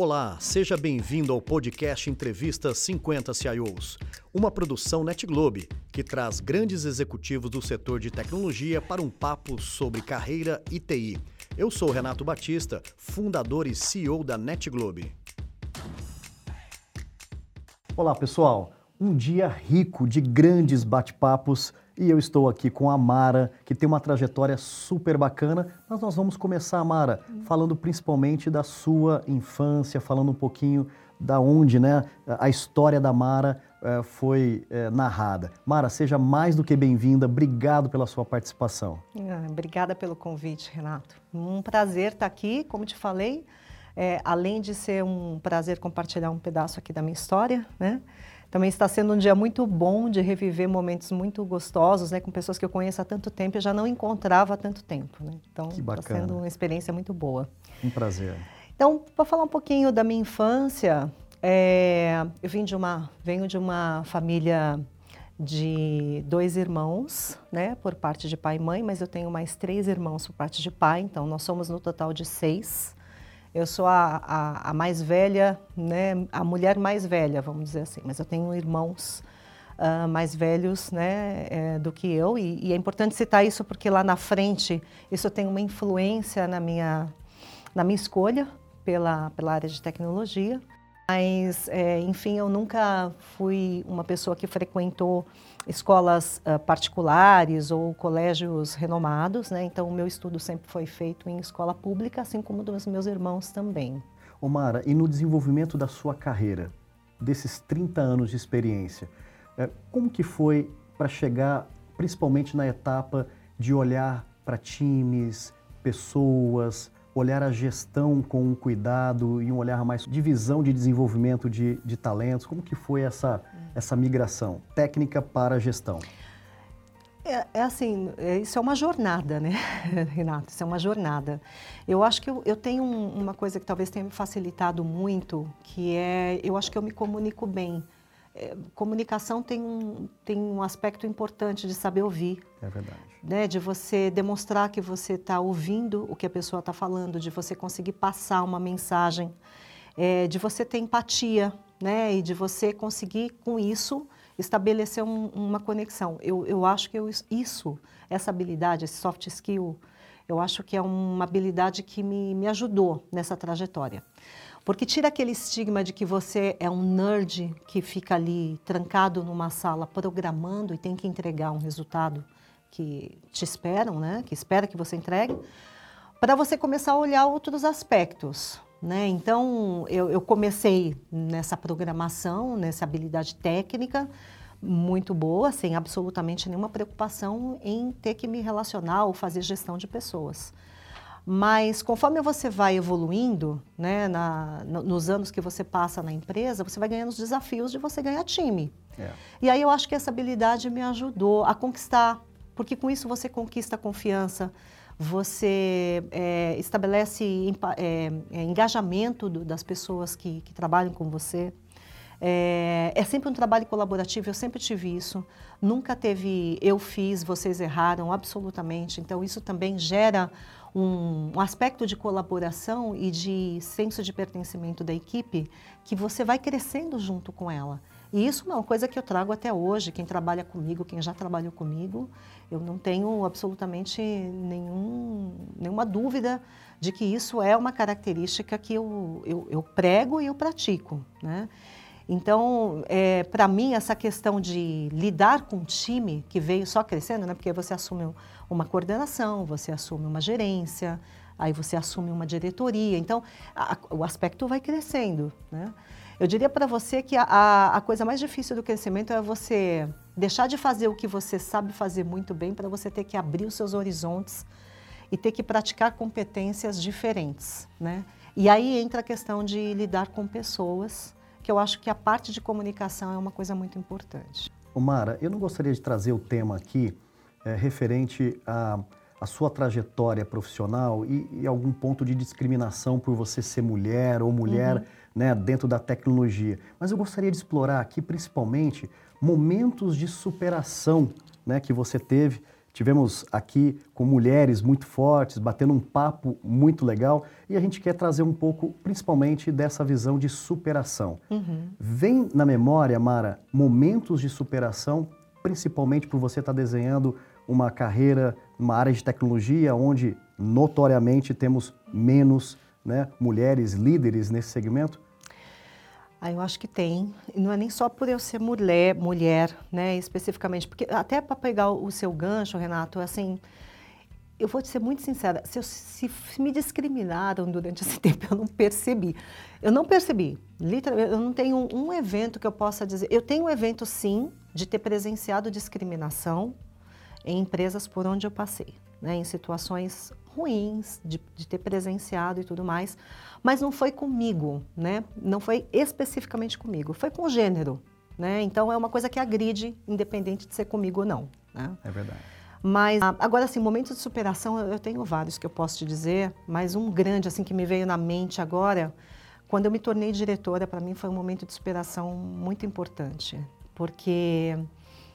Olá, seja bem-vindo ao podcast Entrevista 50 CIOs, uma produção NetGlobe que traz grandes executivos do setor de tecnologia para um papo sobre carreira e TI. Eu sou Renato Batista, fundador e CEO da NetGlobe. Olá, pessoal. Um dia rico de grandes bate-papos e eu estou aqui com a Mara, que tem uma trajetória super bacana, mas nós vamos começar, Mara, falando principalmente da sua infância, falando um pouquinho da onde né, a história da Mara eh, foi eh, narrada. Mara, seja mais do que bem-vinda, obrigado pela sua participação. Ah, obrigada pelo convite, Renato. Um prazer estar aqui, como te falei, é, além de ser um prazer compartilhar um pedaço aqui da minha história, né? Também está sendo um dia muito bom de reviver momentos muito gostosos, né, com pessoas que eu conheço há tanto tempo e já não encontrava há tanto tempo, né? Então, está sendo uma experiência muito boa. Um prazer. Então, para falar um pouquinho da minha infância, é, eu vim de uma, venho de uma família de dois irmãos, né, por parte de pai e mãe, mas eu tenho mais três irmãos por parte de pai, então nós somos no total de seis. Eu sou a, a, a, mais velha, né, a mulher mais velha, vamos dizer assim, mas eu tenho irmãos uh, mais velhos né, é, do que eu, e, e, é importante citar isso porque lá na frente isso tem uma influência na minha, na minha escolha pela, pela área de tecnologia. Mas, é, enfim, eu nunca fui uma pessoa que frequentou escolas uh, particulares ou colégios renomados, né? Então, o meu estudo sempre foi feito em escola pública, assim como dos meus irmãos também. Omara, e no desenvolvimento da sua carreira, desses 30 anos de experiência, é, como que foi para chegar, principalmente na etapa de olhar para times, pessoas, olhar a gestão com um cuidado e um olhar mais de visão de desenvolvimento de, de talentos? Como que foi essa, essa migração técnica para gestão? É, é, assim, é, isso é uma jornada, né, Renato? Isso é uma jornada. Eu acho que eu, eu tenho um, uma coisa que talvez tenha me facilitado muito, que é, eu acho que eu me comunico bem. É, comunicação tem um, tem um aspecto importante de saber ouvir. É verdade. Né? De você demonstrar que você está ouvindo o que a pessoa está falando, de você conseguir passar uma mensagem, é, de você ter empatia, né? E de você conseguir, com isso, estabelecer um, uma conexão. Eu, eu acho que eu, isso, essa habilidade, esse soft skill, eu acho que é uma habilidade que me, me ajudou nessa trajetória. Porque tira aquele estigma de que você é um nerd que fica ali trancado numa sala programando e tem que entregar um resultado que te esperam, né? Que espera que você entregue, para você começar a olhar outros aspectos. Né? Então, eu, eu comecei nessa programação, nessa habilidade técnica muito boa, sem absolutamente nenhuma preocupação em ter que me relacionar ou fazer gestão de pessoas. Mas conforme você vai evoluindo, né, na, nos anos que você passa na empresa, você vai ganhando os desafios de você ganhar time. É. E aí eu acho que essa habilidade me ajudou a conquistar, porque com isso você conquista a confiança, você é, estabelece é, é, engajamento do, das pessoas que, que, trabalham com você. É, é, sempre um trabalho colaborativo, eu sempre tive isso. Nunca teve eu fiz, vocês erraram, absolutamente. Então, isso também gera um, um, aspecto de colaboração e de senso de pertencimento da equipe que você vai crescendo junto com ela. E isso é uma coisa que eu trago até hoje. Quem trabalha comigo, quem já trabalhou comigo, eu não tenho absolutamente nenhum, nenhuma dúvida de que isso é uma característica que eu, eu, eu prego e eu pratico. Né? Então, é, para mim, essa questão de lidar com um time que veio só crescendo, né? porque você assume uma coordenação, você assume uma gerência, aí você assume uma diretoria. Então, a, o aspecto vai crescendo. Né? Eu diria para você que a, a, coisa mais difícil do crescimento é você deixar de fazer o que você sabe fazer muito bem para você ter que abrir os seus horizontes e ter que praticar competências diferentes. Né? E aí entra a questão de lidar com pessoas que eu acho que a parte de comunicação é uma coisa muito importante. Omara, eu não gostaria de trazer o tema aqui é, referente à, à sua trajetória profissional e, e, algum ponto de discriminação por você ser mulher ou mulher uhum. né, dentro da tecnologia. Mas eu gostaria de explorar aqui principalmente momentos de superação né, que você teve Tivemos aqui com mulheres muito fortes, batendo um papo muito legal e a gente quer trazer um pouco, principalmente, dessa visão de superação. Uhum. Vem na memória, Mara, momentos de superação, principalmente por você estar tá desenhando uma carreira, uma área de tecnologia onde notoriamente temos menos né, mulheres líderes nesse segmento? Ah, eu acho que tem. Não é nem só por eu ser mulher, mulher, né, especificamente, porque até para pegar o seu gancho, Renato, assim, eu vou te ser muito sincera, se, eu, se, me discriminaram durante esse tempo, eu não percebi. Eu não percebi, literalmente, eu não tenho um evento que eu possa dizer. Eu tenho um evento, sim, de ter presenciado discriminação em empresas por onde eu passei, né, em situações ruins, de, de ter presenciado e tudo mais, mas não foi comigo, né? Não foi especificamente comigo, foi com o gênero, né? Então é uma coisa que agride, independente de ser comigo ou não. Né? É verdade. Mas agora, assim, momentos de superação eu tenho vários que eu posso te dizer, mas um grande assim que me veio na mente agora, quando eu me tornei diretora, para mim foi um momento de superação muito importante, porque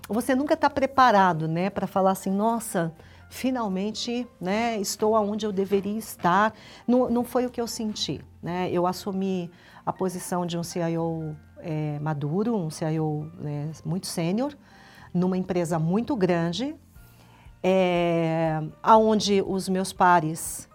você nunca está preparado, né, para falar assim, nossa, finalmente né, estou aonde eu deveria estar. Não, não foi o que eu senti. Né? Eu assumi a posição de um CIO é, maduro, um CIO né, muito sênior, numa empresa muito grande, é, aonde os meus pares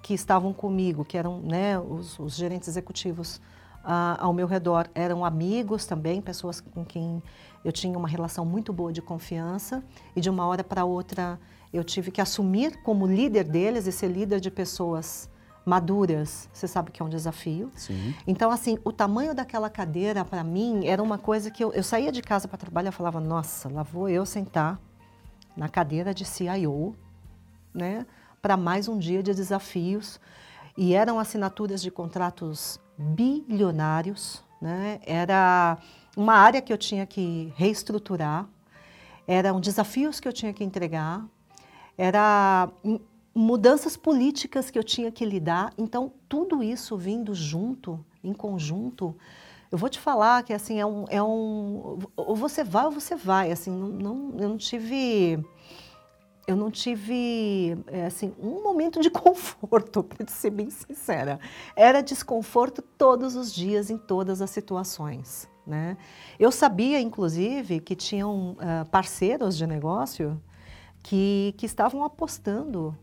que estavam comigo, que eram né, os, os gerentes executivos ah, ao meu redor, eram amigos também, pessoas com quem eu tinha uma relação muito boa de confiança, e de uma hora para outra eu tive que assumir como líder deles e ser líder de pessoas maduras. Você sabe que é um desafio. Sim. Então, assim, o tamanho daquela cadeira, para mim, era uma coisa que eu, eu saía de casa para trabalhar e falava: nossa, lá vou eu sentar na cadeira de CIO, né, para mais um dia de desafios. E eram assinaturas de contratos bilionários, né? Era uma área que eu tinha que reestruturar, eram desafios que eu tinha que entregar, era mudanças políticas que eu tinha que lidar. Então, tudo isso vindo junto, em conjunto, eu vou te falar que assim é um, é um ou você vai ou você vai. Assim, não, não eu não tive eu não tive é, assim um momento de conforto, para ser bem sincera. Era desconforto todos os dias em todas as situações. Né? Eu sabia, inclusive, que tinham uh, parceiros de negócio que, que estavam apostando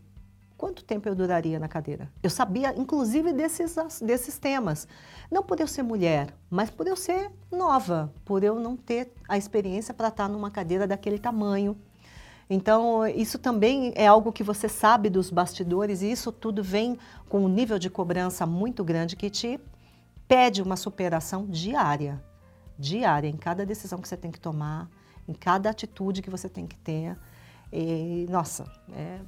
quanto tempo eu duraria na cadeira. Eu sabia, inclusive, desses, desses temas. Não por eu ser mulher, mas por eu ser nova, por eu não ter a experiência para estar numa cadeira daquele tamanho. Então, isso também é algo que você sabe dos bastidores, e isso tudo vem com um nível de cobrança muito grande que te pede uma superação diária. Diária, em cada decisão que você tem que tomar, em cada atitude que você tem que ter. E, nossa, é,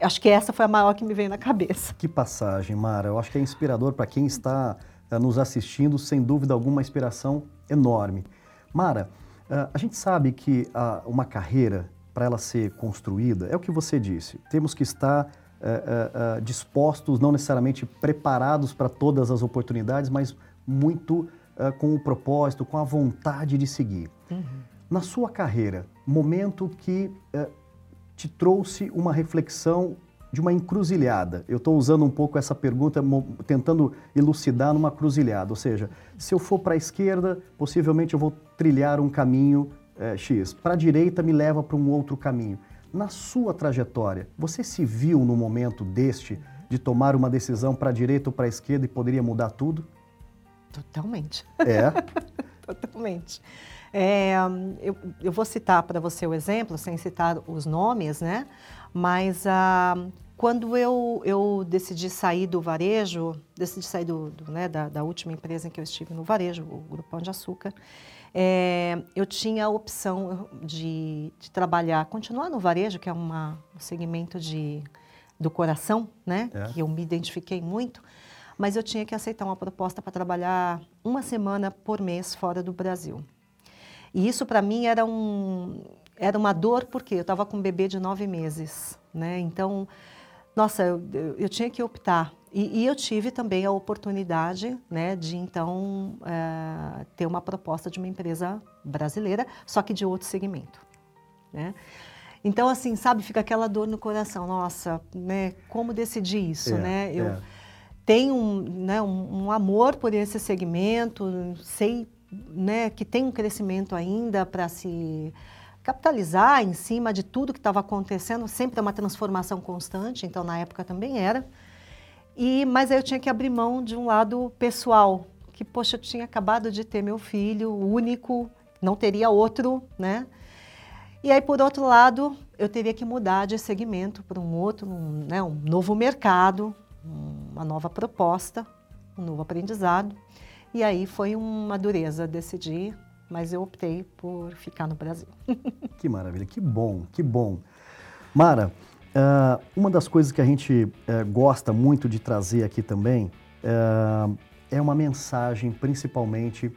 acho que essa foi a maior que me veio na cabeça. Que passagem, Mara. Eu acho que é inspirador para quem está uh, nos assistindo, sem dúvida alguma, inspiração enorme. Mara, uh, a gente sabe que uh, uma carreira, para ela ser construída, é o que você disse, temos que estar eh, dispostos, não necessariamente preparados para todas as oportunidades, mas muito com o propósito, com a vontade de seguir. Uhum. Na sua carreira, momento que te trouxe uma reflexão de uma encruzilhada. Eu estou usando um pouco essa pergunta, tentando elucidar numa cruzilhada. Ou seja, se eu for para a esquerda, possivelmente eu vou trilhar um caminho é, X. Para a direita, me leva para um outro caminho. Na sua trajetória, você se viu no momento deste de tomar uma decisão para a direita ou para a esquerda e poderia mudar tudo? Totalmente. É? Totalmente. É, eu, eu, vou citar para você o exemplo, sem citar os nomes, né? Mas ah, quando eu, eu decidi sair do varejo, decidi sair do, do né, da, da, última empresa em que eu estive no varejo, o Grupo Pão de Açúcar, é, eu tinha a opção de, de, trabalhar, continuar no varejo, que é uma, um segmento de, do coração, né? É. Que eu me identifiquei muito mas eu tinha que aceitar uma proposta para trabalhar uma semana por mês fora do Brasil. E isso para mim era, um, era uma dor, porque eu estava com um bebê de nove meses. Né? Então, nossa, eu, eu tinha que optar. E, e, eu tive também a oportunidade né, de, então, é, ter uma proposta de uma empresa brasileira, só que de outro segmento. Né? Então, assim, sabe, fica aquela dor no coração. Nossa, né? Como decidir isso, É, né? Eu é. tenho um, né, um, um amor por esse segmento, sei né, que tem um crescimento ainda para se capitalizar em cima de tudo que estava acontecendo. Sempre é uma transformação constante, então na época também era. E, mas aí eu tinha que abrir mão de um lado pessoal, que, poxa, eu tinha acabado de ter meu filho, único, não teria outro, né? E aí, por outro lado, eu teria que mudar de segmento para um outro, um, né, um novo mercado, uma nova proposta, um novo aprendizado. E aí foi uma dureza decidir, mas eu optei por ficar no Brasil. Que maravilha, que bom, que bom. Mara, uh, uma das coisas que a gente uh, gosta muito de trazer aqui também uh, é uma mensagem, principalmente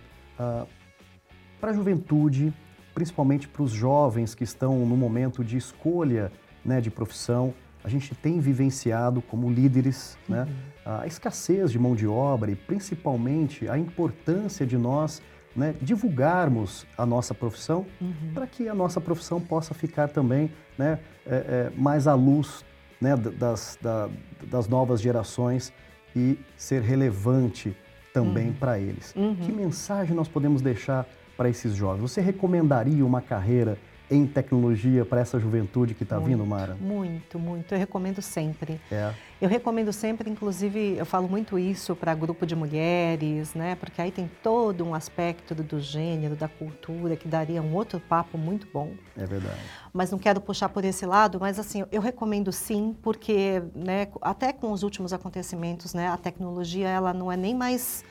para a juventude, principalmente para os jovens que estão no momento de escolha né, de profissão. A gente tem vivenciado como líderes né, Uhum. a escassez de mão de obra e principalmente a importância de nós né, divulgarmos a nossa profissão Uhum. para que a nossa profissão possa ficar também né, é, é, mais à luz né, das, da- das novas gerações e ser relevante também para eles. Uhum. Que mensagem nós podemos deixar para esses jovens? Você recomendaria uma carreira em tecnologia para essa juventude que está vindo, Mara? Muito, muito. Eu recomendo sempre. É. Eu recomendo sempre, inclusive, eu falo muito isso para grupo de mulheres, né? Porque aí tem todo um aspecto do, gênero, da cultura, que daria um outro papo muito bom. É verdade. Mas não quero puxar por esse lado, mas assim, eu recomendo sim, porque, né, até com os últimos acontecimentos, né, a tecnologia, ela não é nem mais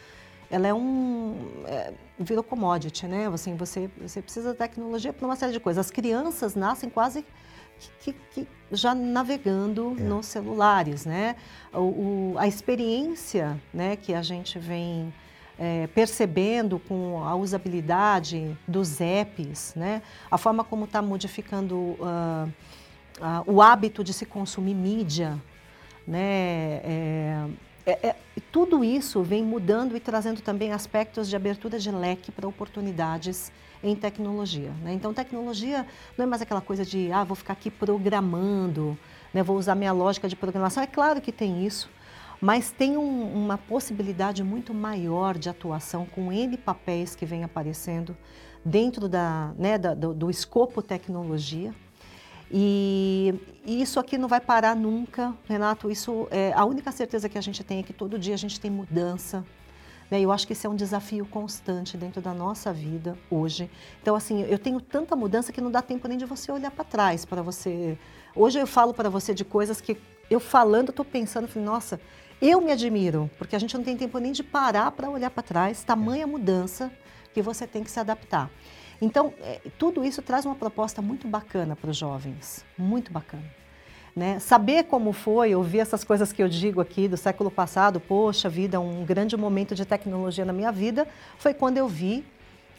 ela é um é, virou commodity, né? Assim, você você precisa da tecnologia para uma série de coisas. As crianças nascem quase que, que, que já navegando É. nos celulares, né? O, o- a experiência, né, que a gente vem é, percebendo com a usabilidade dos apps, né? A forma como está modificando ah, ah, o hábito de se consumir mídia, né? É, é- tudo isso vem mudando e trazendo também aspectos de abertura de leque para oportunidades em tecnologia. né? Então, tecnologia não é mais aquela coisa de, ah, vou ficar aqui programando, né? vou usar minha lógica de programação. É claro que tem isso, mas tem um- uma possibilidade muito maior de atuação com N papéis que vem aparecendo dentro da, né, da- do, do escopo tecnologia. E, e isso aqui não vai parar nunca, Renato. Isso é a única certeza que a gente tem é que todo dia a gente tem mudança. Né? Eu acho que esse é um desafio constante dentro da nossa vida hoje. Então, assim, eu tenho tanta mudança que não dá tempo nem de você olhar para trás, para você. Hoje eu falo para você de coisas que eu falando, estou pensando, falei, nossa, eu me admiro, porque a gente não tem tempo nem de parar para olhar para trás, tamanha mudança que você tem que se adaptar. Então, é, tudo isso traz uma proposta muito bacana para os jovens, muito bacana. Né? Saber como foi, ouvir essas coisas que eu digo aqui do século passado, poxa vida, um grande momento de tecnologia na minha vida, foi quando eu vi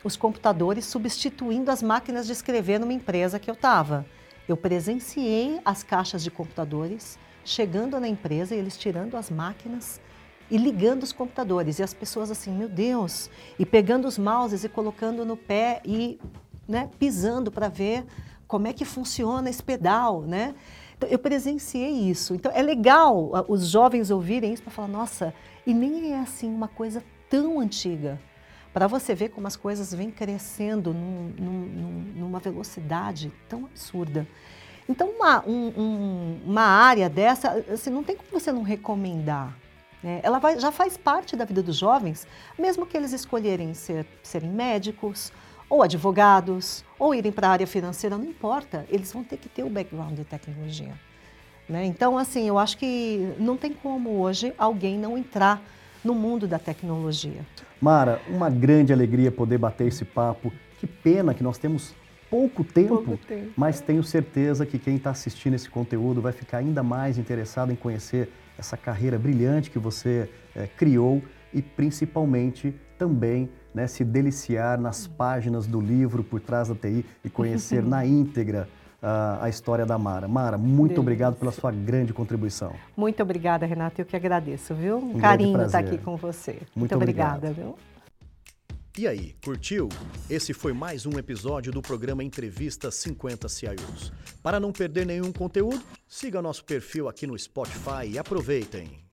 os computadores substituindo as máquinas de escrever numa empresa que eu estava. Eu presenciei as caixas de computadores chegando na empresa e eles tirando as máquinas e ligando os computadores. E as pessoas assim, meu Deus, e pegando os mouses e colocando no pé e né, pisando para ver como é que funciona esse pedal, né? Então, eu presenciei isso. Então, é legal ah, os jovens ouvirem isso para falar, nossa, e nem é assim uma coisa tão antiga. Para você ver como as coisas vêm crescendo num- num- num- numa velocidade tão absurda. Então, uma, um- um- uma área dessa, assim, não tem como você não recomendar. Né? Ela vai- já faz parte da vida dos jovens, mesmo que eles escolherem ser, serem médicos, ou advogados, ou irem para a área financeira, não importa, eles vão ter que ter o background de tecnologia. né? Então, assim, eu acho que não tem como hoje alguém não entrar no mundo da tecnologia. Mara, uma grande alegria poder bater esse papo. Que pena que nós temos pouco tempo, Pouco tempo. mas tenho certeza que quem está assistindo esse conteúdo vai ficar ainda mais interessado em conhecer essa carreira brilhante que você eh, criou e principalmente também né, se deliciar nas páginas do livro Por Trás da TI e conhecer na íntegra ah, a história da Mara. Mara, muito Delícia. obrigado pela sua grande contribuição. Muito obrigada, Renata. Eu que agradeço, viu? Um, grande carinho estar aqui com você. Muito obrigada, obrigado. viu? E aí, curtiu? Esse foi mais um episódio do programa Entrevista 50 CIOs. Para não perder nenhum conteúdo, siga nosso perfil aqui no Spotify e aproveitem!